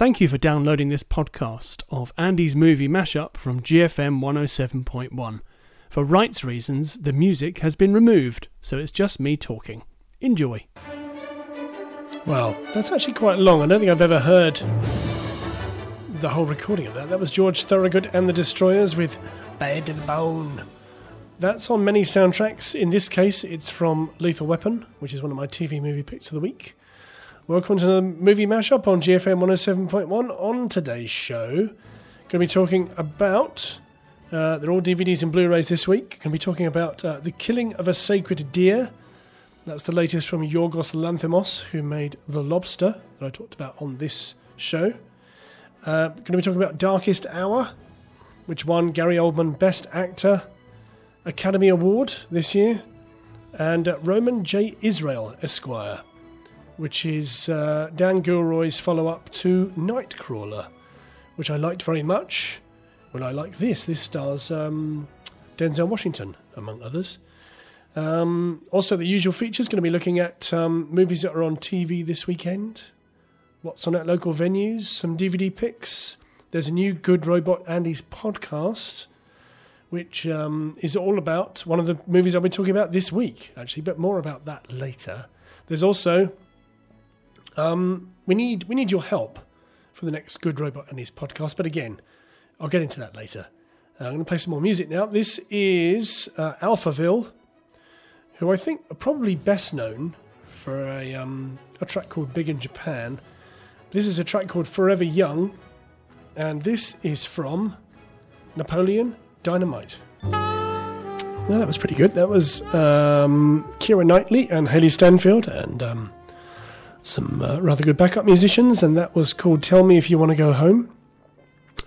Thank you for downloading this podcast of Andy's movie mashup from GFM 107.1. For rights reasons, the music has been removed, so it's just me talking. Enjoy. Well, that's actually quite long. I don't think I've ever heard the whole recording of that. That was George Thorogood and the Destroyers with Bad to the Bone. That's on many soundtracks. In this case, it's from Lethal Weapon, which is one of my TV movie picks of the week. Welcome to the movie mashup on GFM 107.1. On today's show, going to be talking about. Uh, they're all DVDs and Blu-rays this week. Going to be talking about uh, the killing of a sacred deer. That's the latest from Yorgos Lanthimos, who made The Lobster that I talked about on this show. Uh, going to be talking about Darkest Hour, which won Gary Oldman Best Actor Academy Award this year, and uh, Roman J. Israel Esquire, which is uh, Dan Gilroy's follow up to Nightcrawler, which I liked very much. Well, I like this. This stars um, Denzel Washington, among others. Um, also, the usual features going to be looking at um, movies that are on TV this weekend, what's on at local venues, some DVD picks. There's a new Good Robot Andy's podcast, which um, is all about one of the movies I'll be talking about this week, actually, but more about that later. There's also um, we need we need your help for the next Good Robot and his podcast, but again, I'll get into that later. Uh, I'm going to play some more music now. This is uh, Alphaville, who I think are probably best known for a um, a track called Big in Japan. This is a track called Forever Young, and this is from Napoleon Dynamite. That was pretty good. That was um, Keira Knightley and Hailee Steinfeld and um, some uh, rather good backup musicians, and that was called Tell Me If You Want to Go Home.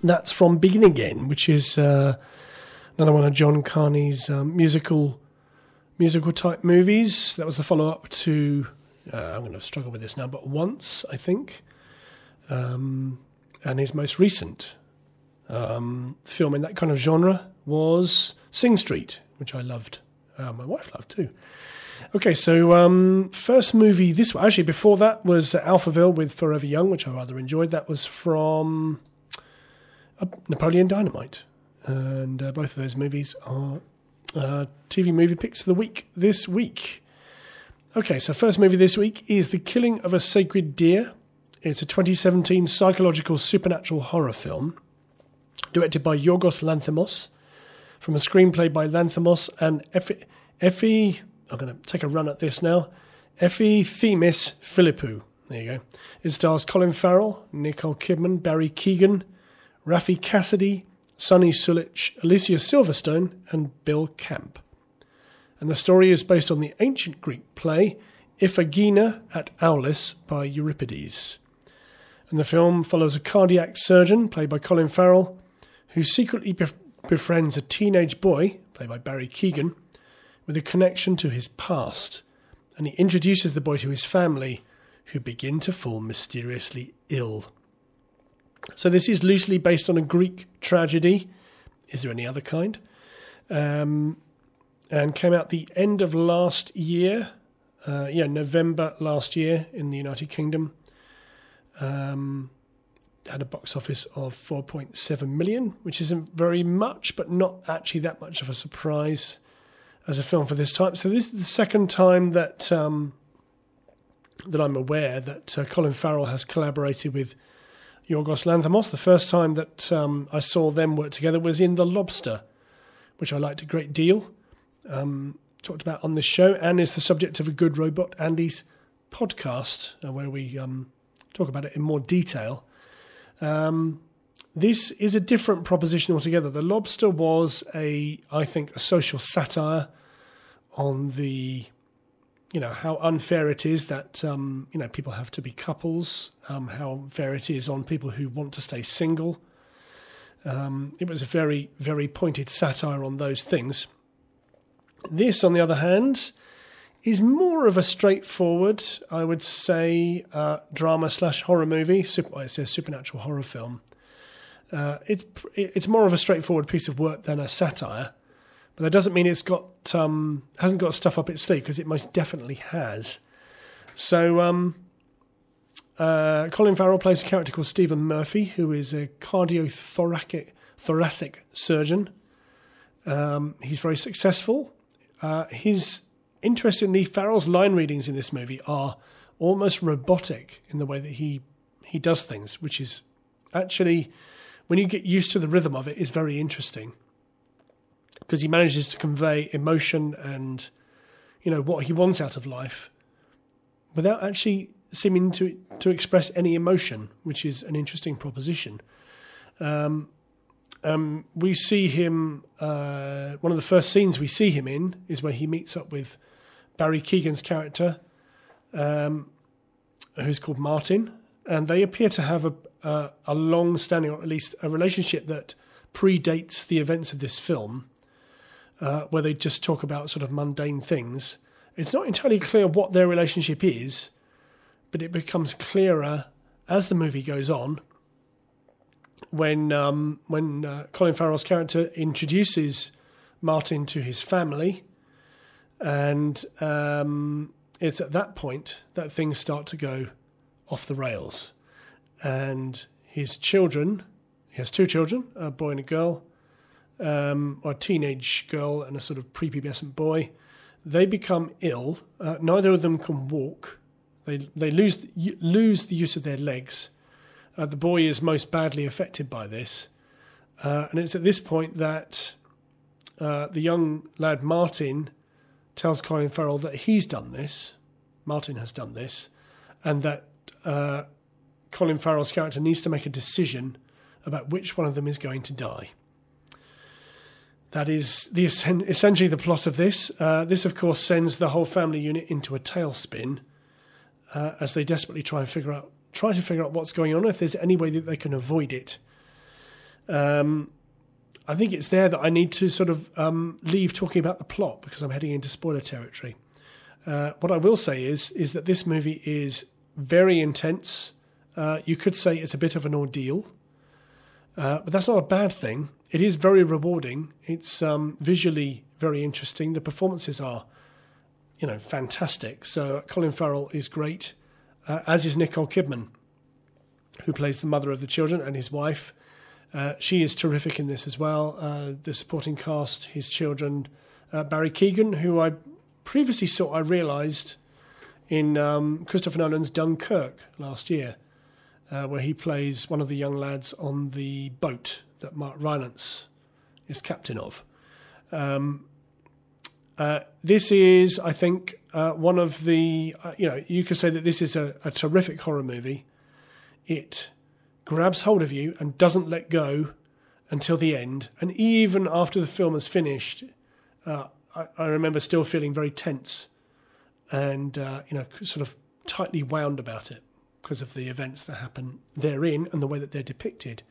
That's from Begin Again, which is uh, another one of John Carney's um, musical musical type movies. That was the follow up to, uh, I'm going to struggle with this now, but Once, I think. Um, and his most recent um, film in that kind of genre was Sing Street, which I loved. Uh, my wife loved too. Okay, so um, first movie this actually before that was Alphaville with Forever Young, which I rather enjoyed. That was from uh, Napoleon Dynamite, and uh, both of those movies are uh, TV movie picks of the week this week. Okay, so first movie this week is The Killing of a Sacred Deer. It's a 2017 psychological supernatural horror film directed by Yorgos Lanthimos from a screenplay by Lanthimos and Effie. Effie I'm going to take a run at this now. Efthymis Filippou. There you go. It stars Colin Farrell, Nicole Kidman, Barry Keoghan, Raffey Cassidy, Sunny Suljic, Alicia Silverstone, and Bill Camp. And the story is based on the ancient Greek play Iphigenia at Aulis by Euripides. And the film follows a cardiac surgeon, played by Colin Farrell, who secretly befriends a teenage boy, played by Barry Keoghan, with a connection to his past. And he introduces the boy to his family, who begin to fall mysteriously ill. So, this is loosely based on a Greek tragedy. Is there any other kind? Um, and came out the end of last year. Uh, yeah, November last year in the United Kingdom. Um, had a box office of 4.7 million, which isn't very much, but not actually that much of a surprise as a film for this type. So this is the second time that um, that I'm aware that uh, Colin Farrell has collaborated with Yorgos Lanthimos. The first time that um, I saw them work together was in The Lobster, which I liked a great deal. Um, talked about on this show, and is the subject of a good robot Andy's podcast, uh, where we um, talk about it in more detail. Um, this is a different proposition altogether. The Lobster was a, I think, a social satire on the, you know, how unfair it is that um, you know people have to be couples, um, how fair it is on people who want to stay single. Um, it was a very, very pointed satire on those things. This, on the other hand, is more of a straightforward, I would say, uh, drama slash horror movie. Super, it says supernatural horror film. Uh, it's it's more of a straightforward piece of work than a satire, but that doesn't mean it's got um, hasn't got stuff up its sleeve because it most definitely has. So um, uh, Colin Farrell plays a character called Stephen Murphy, who is a cardiothoracic thoracic surgeon. Um, he's very successful. Uh, his interestingly, Farrell's line readings in this movie are almost robotic in the way that he he does things, which is actually when you get used to the rhythm of it, is very interesting because he manages to convey emotion and you know what he wants out of life without actually seeming to to express any emotion, which is an interesting proposition. Um, um, we see him. Uh, one of the first scenes we see him in is where he meets up with Barry Keoghan's character, um, who's called Martin, and they appear to have a, a, a long-standing, or at least a relationship that predates the events of this film, uh, where they just talk about sort of mundane things. It's not entirely clear what their relationship is, but it becomes clearer as the movie goes on. When um, when uh, Colin Farrell's character introduces Martin to his family, and um, it's at that point that things start to go off the rails. And his children, he has two children, a boy and a girl, um, or a teenage girl and a sort of prepubescent boy. They become ill. Uh, neither of them can walk. They they lose lose the use of their legs. Uh, the boy is most badly affected by this, uh, and it's at this point that uh, the young lad Martin tells Colin Farrell that he's done this, Martin has done this, and that uh, Colin Farrell's character needs to make a decision about which one of them is going to die. That is the essentially the plot of this. Uh, this, of course, sends the whole family unit into a tailspin uh, as they desperately try and figure out try to figure out what's going on. If there's any way that they can avoid it, um, I think it's there that I need to sort of um, leave talking about the plot because I'm heading into spoiler territory. Uh, what I will say is is that this movie is very intense. Uh, you could say it's a bit of an ordeal, uh, but that's not a bad thing. It is very rewarding. It's um, visually very interesting. The performances are, you know, fantastic. So Colin Farrell is great, uh, as is Nicole Kidman, who plays the mother of the children and his wife. Uh, she is terrific in this as well. Uh, the supporting cast, his children, uh, Barry Keoghan, who I previously saw, I realised in um, Christopher Nolan's Dunkirk last year, uh, where he plays one of the young lads on the boat that Mark Rylance is captain of. Um, uh, this is, I think, uh, one of the, you know, you could say that this is a, a terrific horror movie. It grabs hold of you and doesn't let go until the end. And even after the film is finished, uh, I, I, remember still feeling very tense and uh, you know sort of tightly wound about it because of the events that happen therein and the way that they're depicted.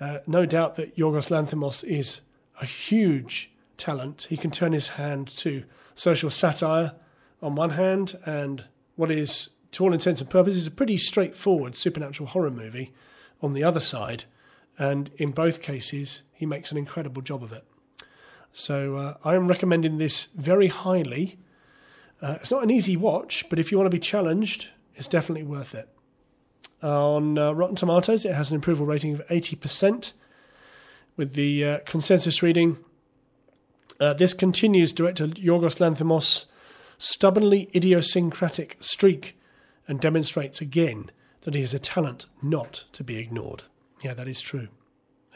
Uh, no doubt that Yorgos Lanthimos is a huge talent. He can turn his hand to social satire on one hand and what is, to all intents and purposes, a pretty straightforward supernatural horror movie on the other side. And in both cases, he makes an incredible job of it. So uh, I am recommending this very highly. Uh, it's not an easy watch, but if you want to be challenged, it's definitely worth it. On uh, Rotten Tomatoes, it has an approval rating of 80%, with the uh, consensus reading. Uh, this continues director Yorgos Lanthimos' stubbornly idiosyncratic streak and demonstrates again that he is a talent not to be ignored. Yeah, that is true.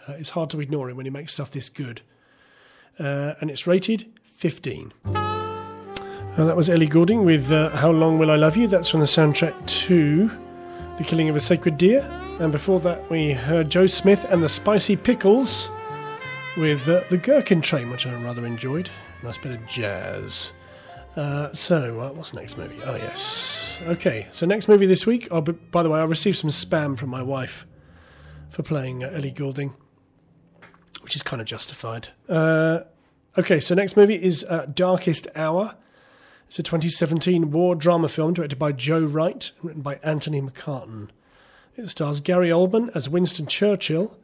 Uh, it's hard to ignore him when he makes stuff this good. Uh, and it's rated 15. That was Ellie Goulding with uh, How Long Will I Love You? That's from the soundtrack to The Killing of a Sacred Deer. And before that, we heard Joe Smith and the Spicy Pickles with uh, The Gherkin Train, which I rather enjoyed. Nice bit of jazz. Uh, so, uh, what's next movie? Oh, yes. Okay, so next movie this week. Oh, by the way, I received some spam from my wife for playing uh, Ellie Goulding, which is kind of justified. Okay, so next movie is uh, Darkest Hour. It's a 2017 war drama film directed by Joe Wright and written by Anthony McCarten. It stars Gary Oldman as Winston Churchill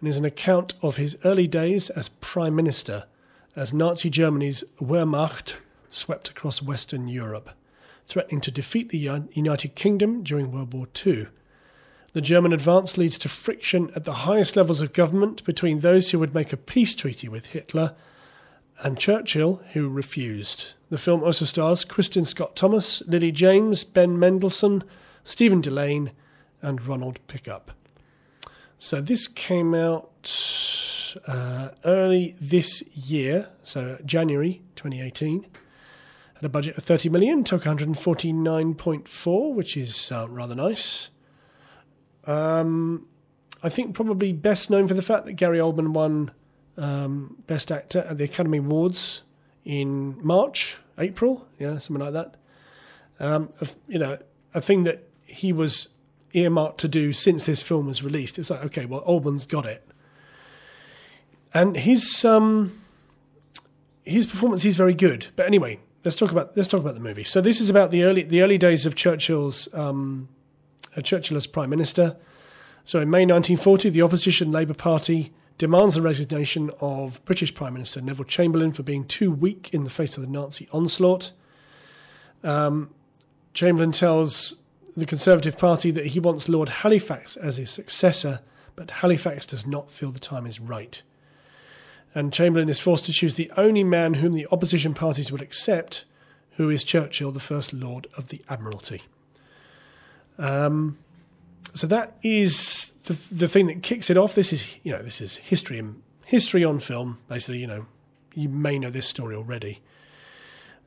and is an account of his early days as Prime Minister as Nazi Germany's Wehrmacht swept across Western Europe. threatening to defeat the United Kingdom during World War II. The German advance leads to friction at the highest levels of government between those who would make a peace treaty with Hitler and Churchill, who refused. The film also stars Kristin Scott Thomas, Lily James, Ben Mendelsohn, Stephen Dillane, and Ronald Pickup. So this came out uh, early this year, so January 2018. Had a budget of 30 million, took 149.4, which is uh, rather nice. Um, I think probably best known for the fact that Gary Oldman won um, Best Actor at the Academy Awards in March, April, yeah, something like that. Um, you know, a thing that he was earmarked to do since this film was released. It's like, okay, well, Oldman's got it, and his um, his performance is very good. But anyway, let's talk about let's talk about the movie. So this is about the early the early days of Churchill's um, uh, Churchill as Prime Minister. So in May 1940, the opposition Labour Party demands the resignation of British Prime Minister Neville Chamberlain for being too weak in the face of the Nazi onslaught. Um, Chamberlain tells the Conservative Party that he wants Lord Halifax as his successor, but Halifax does not feel the time is right. And Chamberlain is forced to choose the only man whom the opposition parties would accept, who is Churchill, the First Lord of the Admiralty. Um, so that is the the thing that kicks it off. This is you know this is history and history on film. Basically, you know you may know this story already.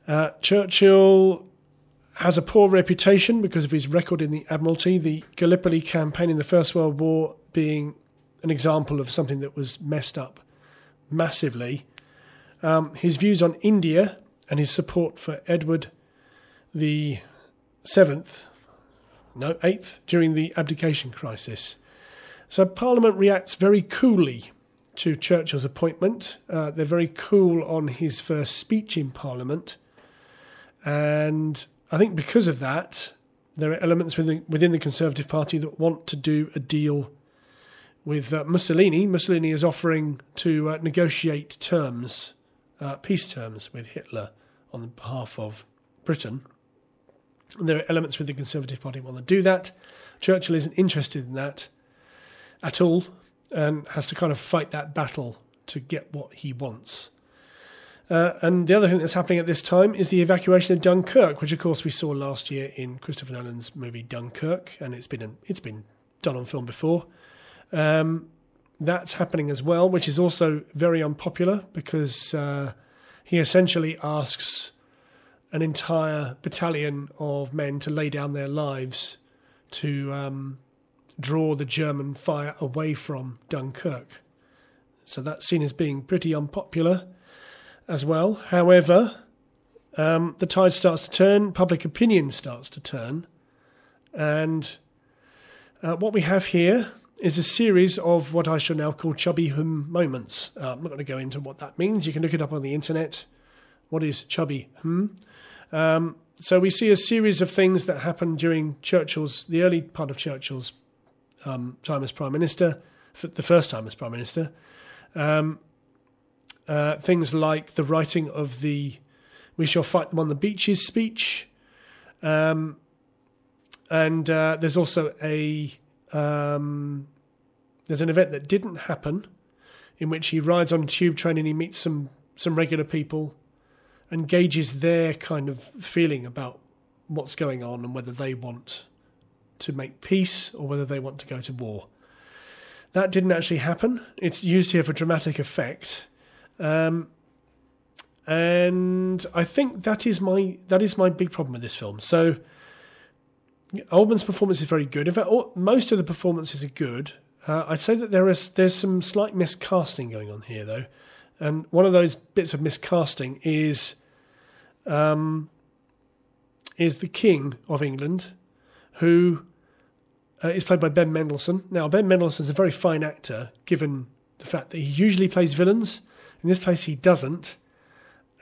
Uh, Churchill has a poor reputation because of his record in the Admiralty. The Gallipoli campaign in the First World War being an example of something that was messed up massively. Um, his views on India and his support for Edward the Seventh no, eighth, during the abdication crisis. So Parliament reacts very coolly to Churchill's appointment. Uh, they're very cool on his first speech in Parliament. And I think because of that, there are elements within, within the Conservative Party that want to do a deal with uh, Mussolini. Mussolini is offering to uh, negotiate terms, uh, peace terms with Hitler on behalf of Britain. And There are elements within the Conservative Party want to do that. Churchill isn't interested in that at all and has to kind of fight that battle to get what he wants. Uh, and the other thing that's happening at this time is the evacuation of Dunkirk, which of course we saw last year in Christopher Nolan's movie Dunkirk, and it's been it's been done on film before. Um, that's happening as well, which is also very unpopular because uh, he essentially asks an entire battalion of men to lay down their lives to um, draw the German fire away from Dunkirk. So that's seen as being pretty unpopular as well. However, um, the tide starts to turn, public opinion starts to turn, and uh, what we have here is a series of what I shall now call chubby hum moments. Uh, I'm not going to go into what that means. You can look it up on the internet. What is chubby hum? Um, so we see a series of things that happened during Churchill's, the early part of Churchill's um, time as Prime Minister, the first time as Prime Minister. Um, uh, things like the writing of the "We shall fight them on the beaches" speech, um, and uh, there's also a um, there's an event that didn't happen, in which he rides on a tube train and he meets some some regular people and gauges their kind of feeling about what's going on and whether they want to make peace or whether they want to go to war. That didn't actually happen. It's used here for dramatic effect. Um, and I think that is my that is my big problem with this film. So Oldman's performance is very good. In fact, all, most of the performances are good. Uh, I'd say that there is there's some slight miscasting going on here, though. And one of those bits of miscasting is um, is the King of England, who uh, is played by Ben Mendelsohn. Now, Ben Mendelsohn is a very fine actor, given the fact that he usually plays villains. In this case, he doesn't.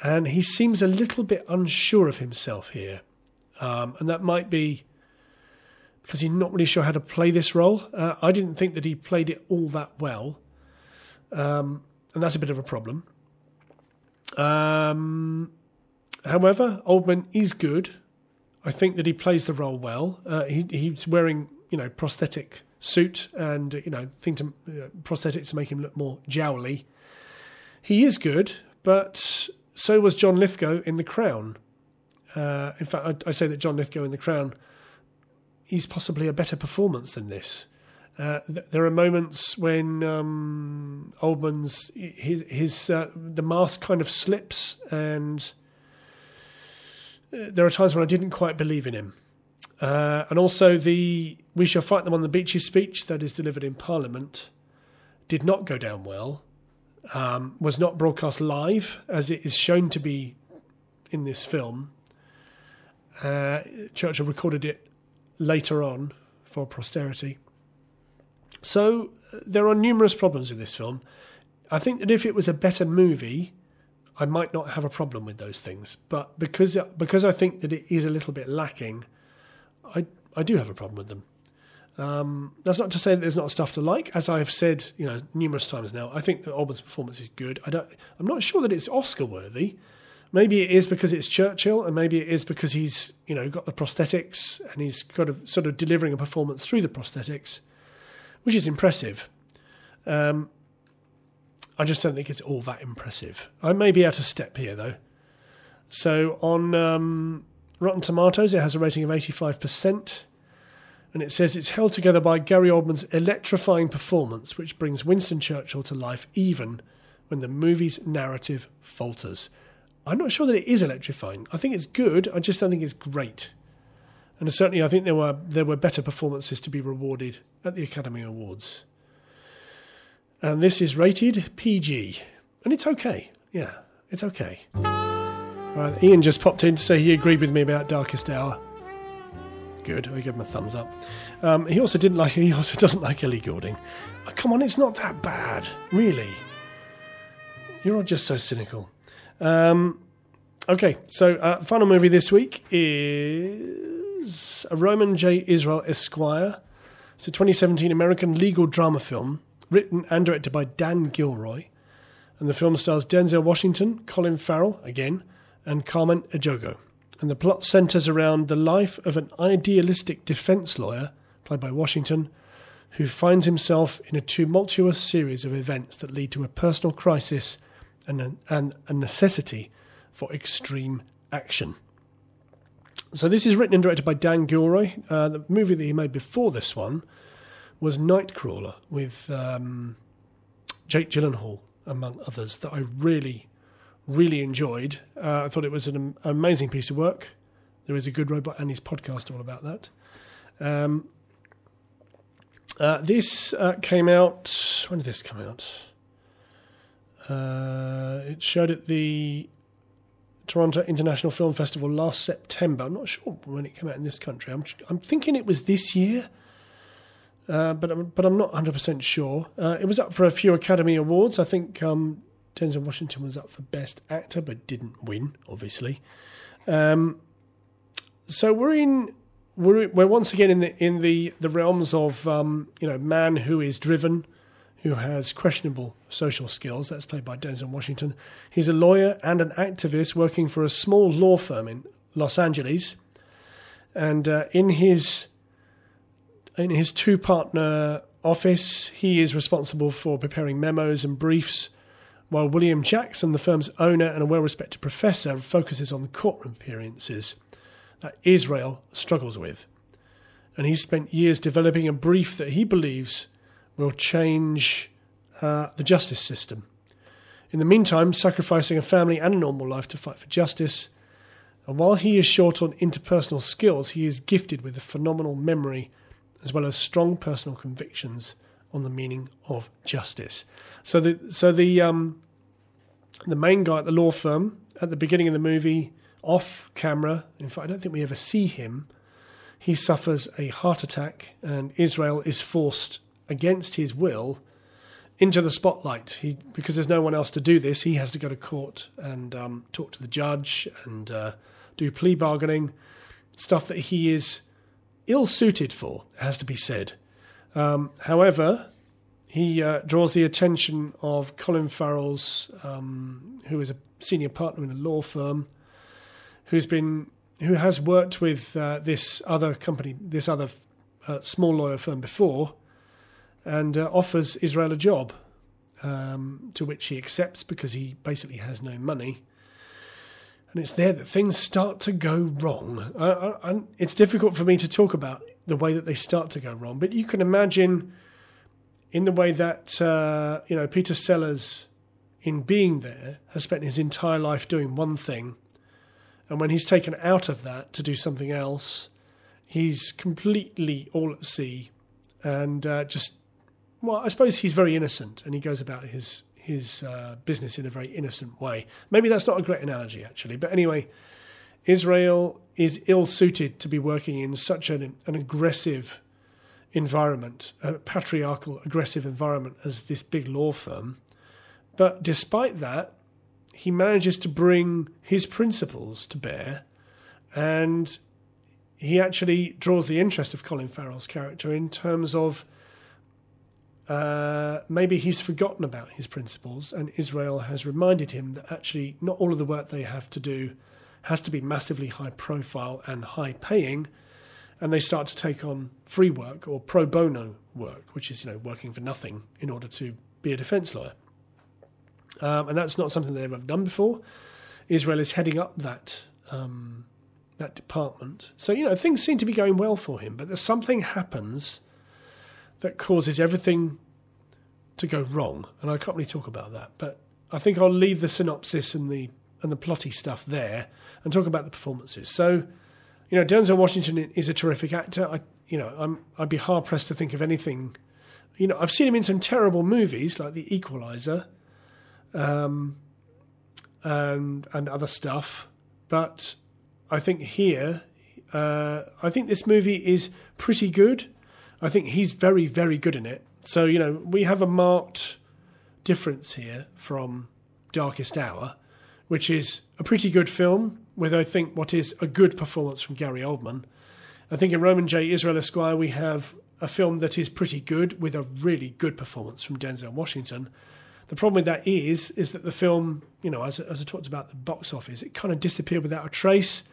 And he seems a little bit unsure of himself here. Um, and that might be because he's not really sure how to play this role. Uh, I didn't think that he played it all that well. Um, and that's a bit of a problem. Um, however, Oldman is good. I think that he plays the role well. Uh, he he's wearing you know prosthetic suit and you know thing to uh, prosthetics to make him look more jowly. He is good, but so was John Lithgow in The Crown. Uh, in fact, I, I, say that John Lithgow in The Crown, he's possibly a better performance than this. Uh, th- there are moments when um, Oldman's his his uh, the mask kind of slips, and uh, there are times when I didn't quite believe in him. Uh, and also the "We shall fight them on the beaches" speech that is delivered in Parliament did not go down well. Um, was not broadcast live as it is shown to be in this film. Uh, Churchill recorded it later on for posterity. So there are numerous problems with this film. I think that if it was a better movie, I might not have a problem with those things. But because because I think that it is a little bit lacking, I I do have a problem with them. Um, that's not to say that there's not stuff to like. As I've said, you know, numerous times now, I think that Oldman's performance is good. I don't. I'm not sure that it's Oscar worthy. Maybe it is because it's Churchill, and maybe it is because he's you know got the prosthetics and he's kind of sort of delivering a performance through the prosthetics which is impressive. Um, I just don't think it's all that impressive. I may be out of step here, though. So on um, Rotten Tomatoes, it has a rating of 85%, and it says it's held together by Gary Oldman's electrifying performance, which brings Winston Churchill to life even when the movie's narrative falters. I'm not sure that it is electrifying. I think it's good, I just don't think it's great. And certainly, I think there were there were better performances to be rewarded at the Academy Awards. And this is rated PG, and it's okay. Yeah, it's okay. Right, Ian just popped in to say he agreed with me about Darkest Hour. Good, I give him a thumbs up. Um, he also didn't like. He also doesn't like Ellie Goulding. Oh, come on, it's not that bad, really. You're all just so cynical. Um, okay, so uh, final movie this week is Roman J. Israel Esquire. It's a 2017 American legal drama film written and directed by Dan Gilroy. And the film stars Denzel Washington, Colin Farrell, again, and Carmen Ejogo. And the plot centres around the life of an idealistic defence lawyer, played by Washington, who finds himself in a tumultuous series of events that lead to a personal crisis and a, and a necessity for extreme action. So this is written and directed by Dan Gilroy. Uh, the movie that he made before this one was Nightcrawler with um, Jake Gyllenhaal, among others, that I really, really enjoyed. Uh, I thought it was an, amazing piece of work. There is a good robot and his podcast all about that. Um, uh, this uh, came out. When did this come out? Uh, it showed at the Toronto International Film Festival last September. I'm not sure when it came out in this country. I'm I'm thinking it was this year, uh, but I'm, but I'm not 100 percent sure. Uh, it was up for a few Academy Awards. I think um, Denzel Washington was up for Best Actor, but didn't win, obviously. Um, so we're in we're we're once again in the in the the realms of um, you know man who is driven who has questionable social skills. That's played by Denzel Washington. He's a lawyer and an activist working for a small law firm in Los Angeles. And uh, in his in his two partner office, he is responsible for preparing memos and briefs, while William Jackson, the firm's owner and a well respected professor, focuses on the courtroom appearances that Israel struggles with. And he's spent years developing a brief that he believes will change uh, the justice system. In the meantime, sacrificing a family and a normal life to fight for justice. And while he is short on interpersonal skills, he is gifted with a phenomenal memory as well as strong personal convictions on the meaning of justice. So the so the um, the main guy at the law firm at the beginning of the movie, off camera, in fact, I don't think we ever see him. He suffers a heart attack, and Israel is forced against his will into the spotlight. He because there's no one else to do this. He has to go to court and um, talk to the judge and uh, do plea bargaining, stuff that he is ill suited for. It has to be said. Um, however, he uh, draws the attention of Colin Farrell's, um, who is a senior partner in a law firm, who's been who has worked with uh, this other company, this other uh, small lawyer firm before, and uh, offers Israel a job, um, to which he accepts because he basically has no money. And it's there that things start to go wrong. I, I, it's difficult for me to talk about the way that they start to go wrong, but you can imagine in the way that uh, you know Peter Sellers, in being there, has spent his entire life doing one thing, and when he's taken out of that to do something else, he's completely all at sea, and uh, just well, I suppose he's very innocent, and he goes about his his uh, business in a very innocent way. Maybe that's not a great analogy, actually, but anyway, Israel is ill suited to be working in such an, an aggressive environment, a patriarchal, aggressive environment as this big law firm. But despite that, he manages to bring his principles to bear and he actually draws the interest of Colin Farrell's character in terms of uh, maybe he's forgotten about his principles, and Israel has reminded him that actually not all of the work they have to do has to be massively high profile and high paying, and they start to take on free work or pro bono work, which is you know working for nothing in order to be a defence lawyer, um, and that's not something they've ever done before. Israel is heading up that um, that department, so you know things seem to be going well for him, but there's something happens that causes everything to go wrong. And I can't really talk about that, but I think I'll leave the synopsis and the and the plotty stuff there and talk about the performances. So, you know, Denzel Washington is a terrific actor. I, you know, I'm I'd be hard pressed to think of anything. You know, I've seen him in some terrible movies like The Equalizer, um, and and other stuff, but I think here, uh, I think this movie is pretty good. I think he's very, very good in it. So, you know, we have a marked difference here from Darkest Hour, which is a pretty good film with, I think, what is a good performance from Gary Oldman. I think in Roman J. Israel Esquire, we have a film that is pretty good with a really good performance from Denzel Washington. The problem with that is, is that the film, you know, as, as I talked about the box office, it kind of disappeared without a trace.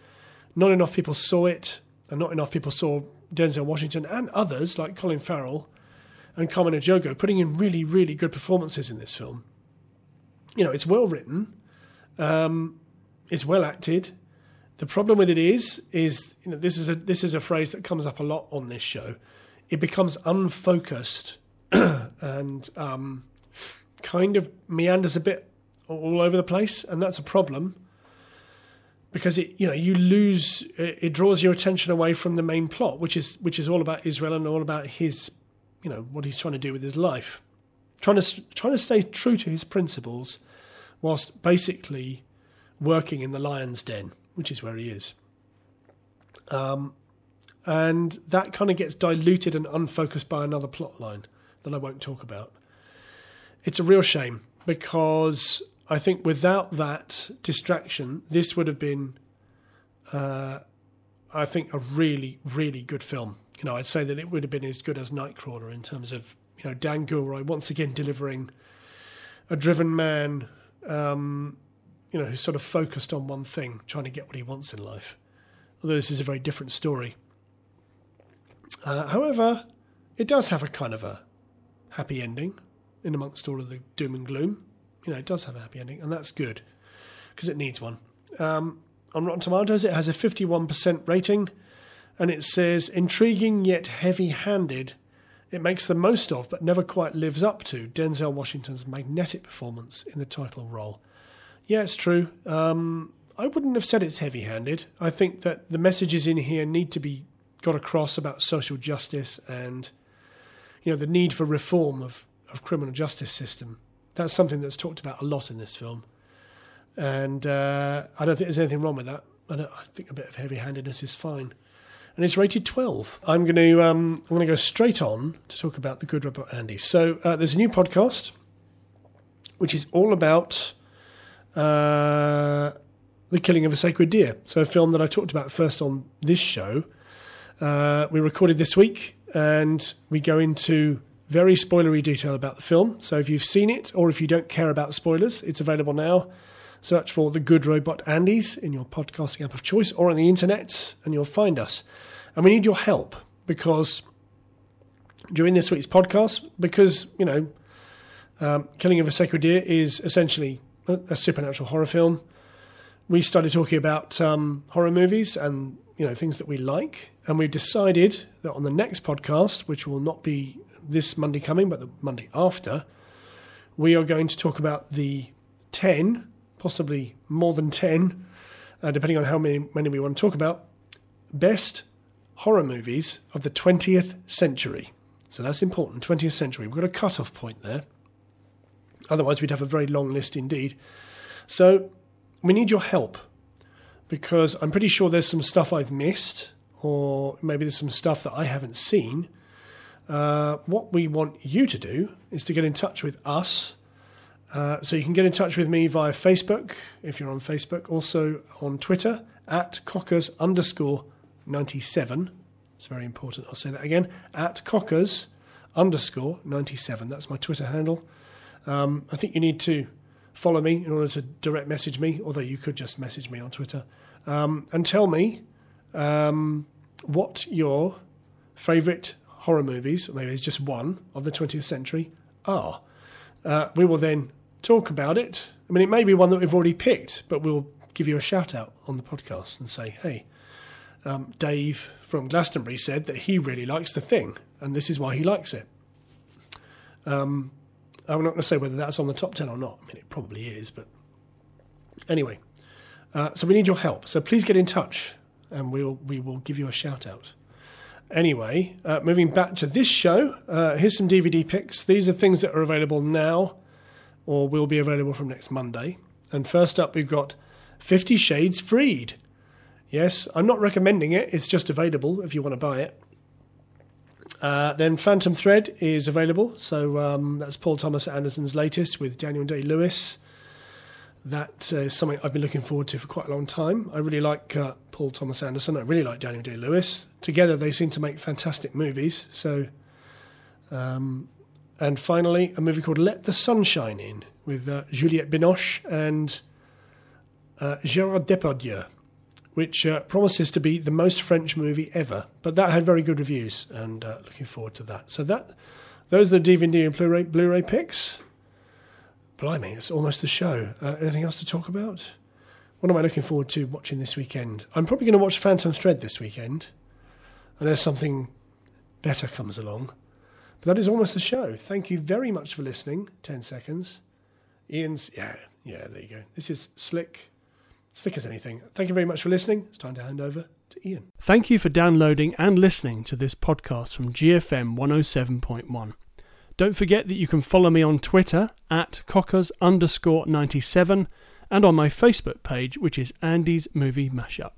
Not enough people saw it, and not enough people saw Denzel Washington and others like Colin Farrell and Carmen Ejogo putting in really, really good performances in this film. You know, it's well written, um, it's well acted. The problem with it is, is you know, this is a this is a phrase that comes up a lot on this show. It becomes unfocused and um, kind of meanders a bit all over the place, and that's a problem because it you know you lose it draws your attention away from the main plot which is which is all about Israel and all about his you know what he's trying to do with his life trying to trying to stay true to his principles whilst basically working in the lion's den which is where he is um, and that kind of gets diluted and unfocused by another plot line that I won't talk about it's a real shame because I think without that distraction, this would have been, uh, I think, a really, really good film. You know, I'd say that it would have been as good as Nightcrawler in terms of, you know, Dan Gilroy once again delivering a driven man, um, you know, who's sort of focused on one thing, trying to get what he wants in life. Although this is a very different story. Uh, however, it does have a kind of a happy ending in amongst all of the doom and gloom you know, it does have a happy ending, and that's good because it needs one. Um, on Rotten Tomatoes, it has a 51% rating, and it says intriguing yet heavy handed. It makes the most of, but never quite lives up to, Denzel Washington's magnetic performance in the title role. Yeah, it's true. Um, I wouldn't have said it's heavy handed. I think that the messages in here need to be got across about social justice and you know the need for reform of, of criminal justice system that's something that's talked about a lot in this film, and uh, I don't think there's anything wrong with that. I, I think a bit of heavy-handedness is fine, and it's rated 12. I'm going to um, I'm going to go straight on to talk about the Good Robot Andy. So uh, there's a new podcast, which is all about. Uh, the Killing of a Sacred Deer. So, a film that I talked about first on this show. Uh, we recorded this week, and we go into very spoilery detail about the film. So if you've seen it or if you don't care about spoilers, it's available now. Search for The Good Robot Andes in your podcasting app of choice or on the internet, and you'll find us. And we need your help because during this week's podcast, because, you know, um, Killing of a Sacred Deer is essentially a, supernatural horror film. We started talking about um, horror movies and you know things that we like, and we've decided that on the next podcast, which will not be this Monday coming, but the Monday after, we are going to talk about the ten, possibly more than ten, uh, depending on how many many we want to talk about, best horror movies of the 20th century. So that's important. 20th century. We've got a cut-off point there. Otherwise, we'd have a very long list indeed. So we need your help because I'm pretty sure there's some stuff I've missed, or maybe there's some stuff that I haven't seen. Uh, what we want you to do is to get in touch with us. Uh, so you can get in touch with me via Facebook if you're on Facebook, also on Twitter at cockers underscore 97. It's very important. I'll say that again at cockers underscore 97. That's my Twitter handle. Um, I think you need to follow me in order to direct message me, although you could just message me on Twitter um, and tell me um, what your favourite horror movies, or maybe it's just one of the 20th century, are. Uh, we will then talk about it. I mean, it may be one that we've already picked, but we'll give you a shout out on the podcast and say, hey, um, Dave from Glastonbury said that he really likes the thing, and this is why he likes it. Um, I'm not going to say whether that's on the top 10 or not. I mean, it probably is, but anyway. Uh, so we need your help. So please get in touch and we'll, we will give you a shout out. Anyway, uh, moving back to this show, uh, here's some DVD picks. These are things that are available now or will be available from next Monday. And first up, we've got Fifty Shades Freed. Yes, I'm not recommending it, it's just available if you want to buy it. Uh, then Phantom Thread is available. So um, that's Paul Thomas Anderson's latest with Daniel Day Lewis. That is something I've been looking forward to for quite a long time. I really like uh, Paul Thomas Anderson. I really like Daniel Day Lewis. Together, they seem to make fantastic movies. So, um, and finally, a movie called Let the Sun Shine In with uh, Juliette Binoche and uh, Gerard Depardieu which uh, promises to be the most French movie ever. But that had very good reviews, and uh, looking forward to that. So that those are the DVD and Blu-ray, Blu-ray picks. Blimey, it's almost the show. Uh, anything else to talk about? What am I looking forward to watching this weekend? I'm probably going to watch Phantom Thread this weekend, unless something better comes along. But that is almost the show. Thank you very much for listening. Ten seconds. Ian's, yeah, yeah, there you go. This is Slick slick as anything. Thank you very much for listening. It's time to hand over to Ian. Thank you for downloading and listening to this podcast from GFM 107.1. Don't forget that you can follow me on Twitter at cockers underscore 97 and on my Facebook page, which is Andy's Movie Mashup.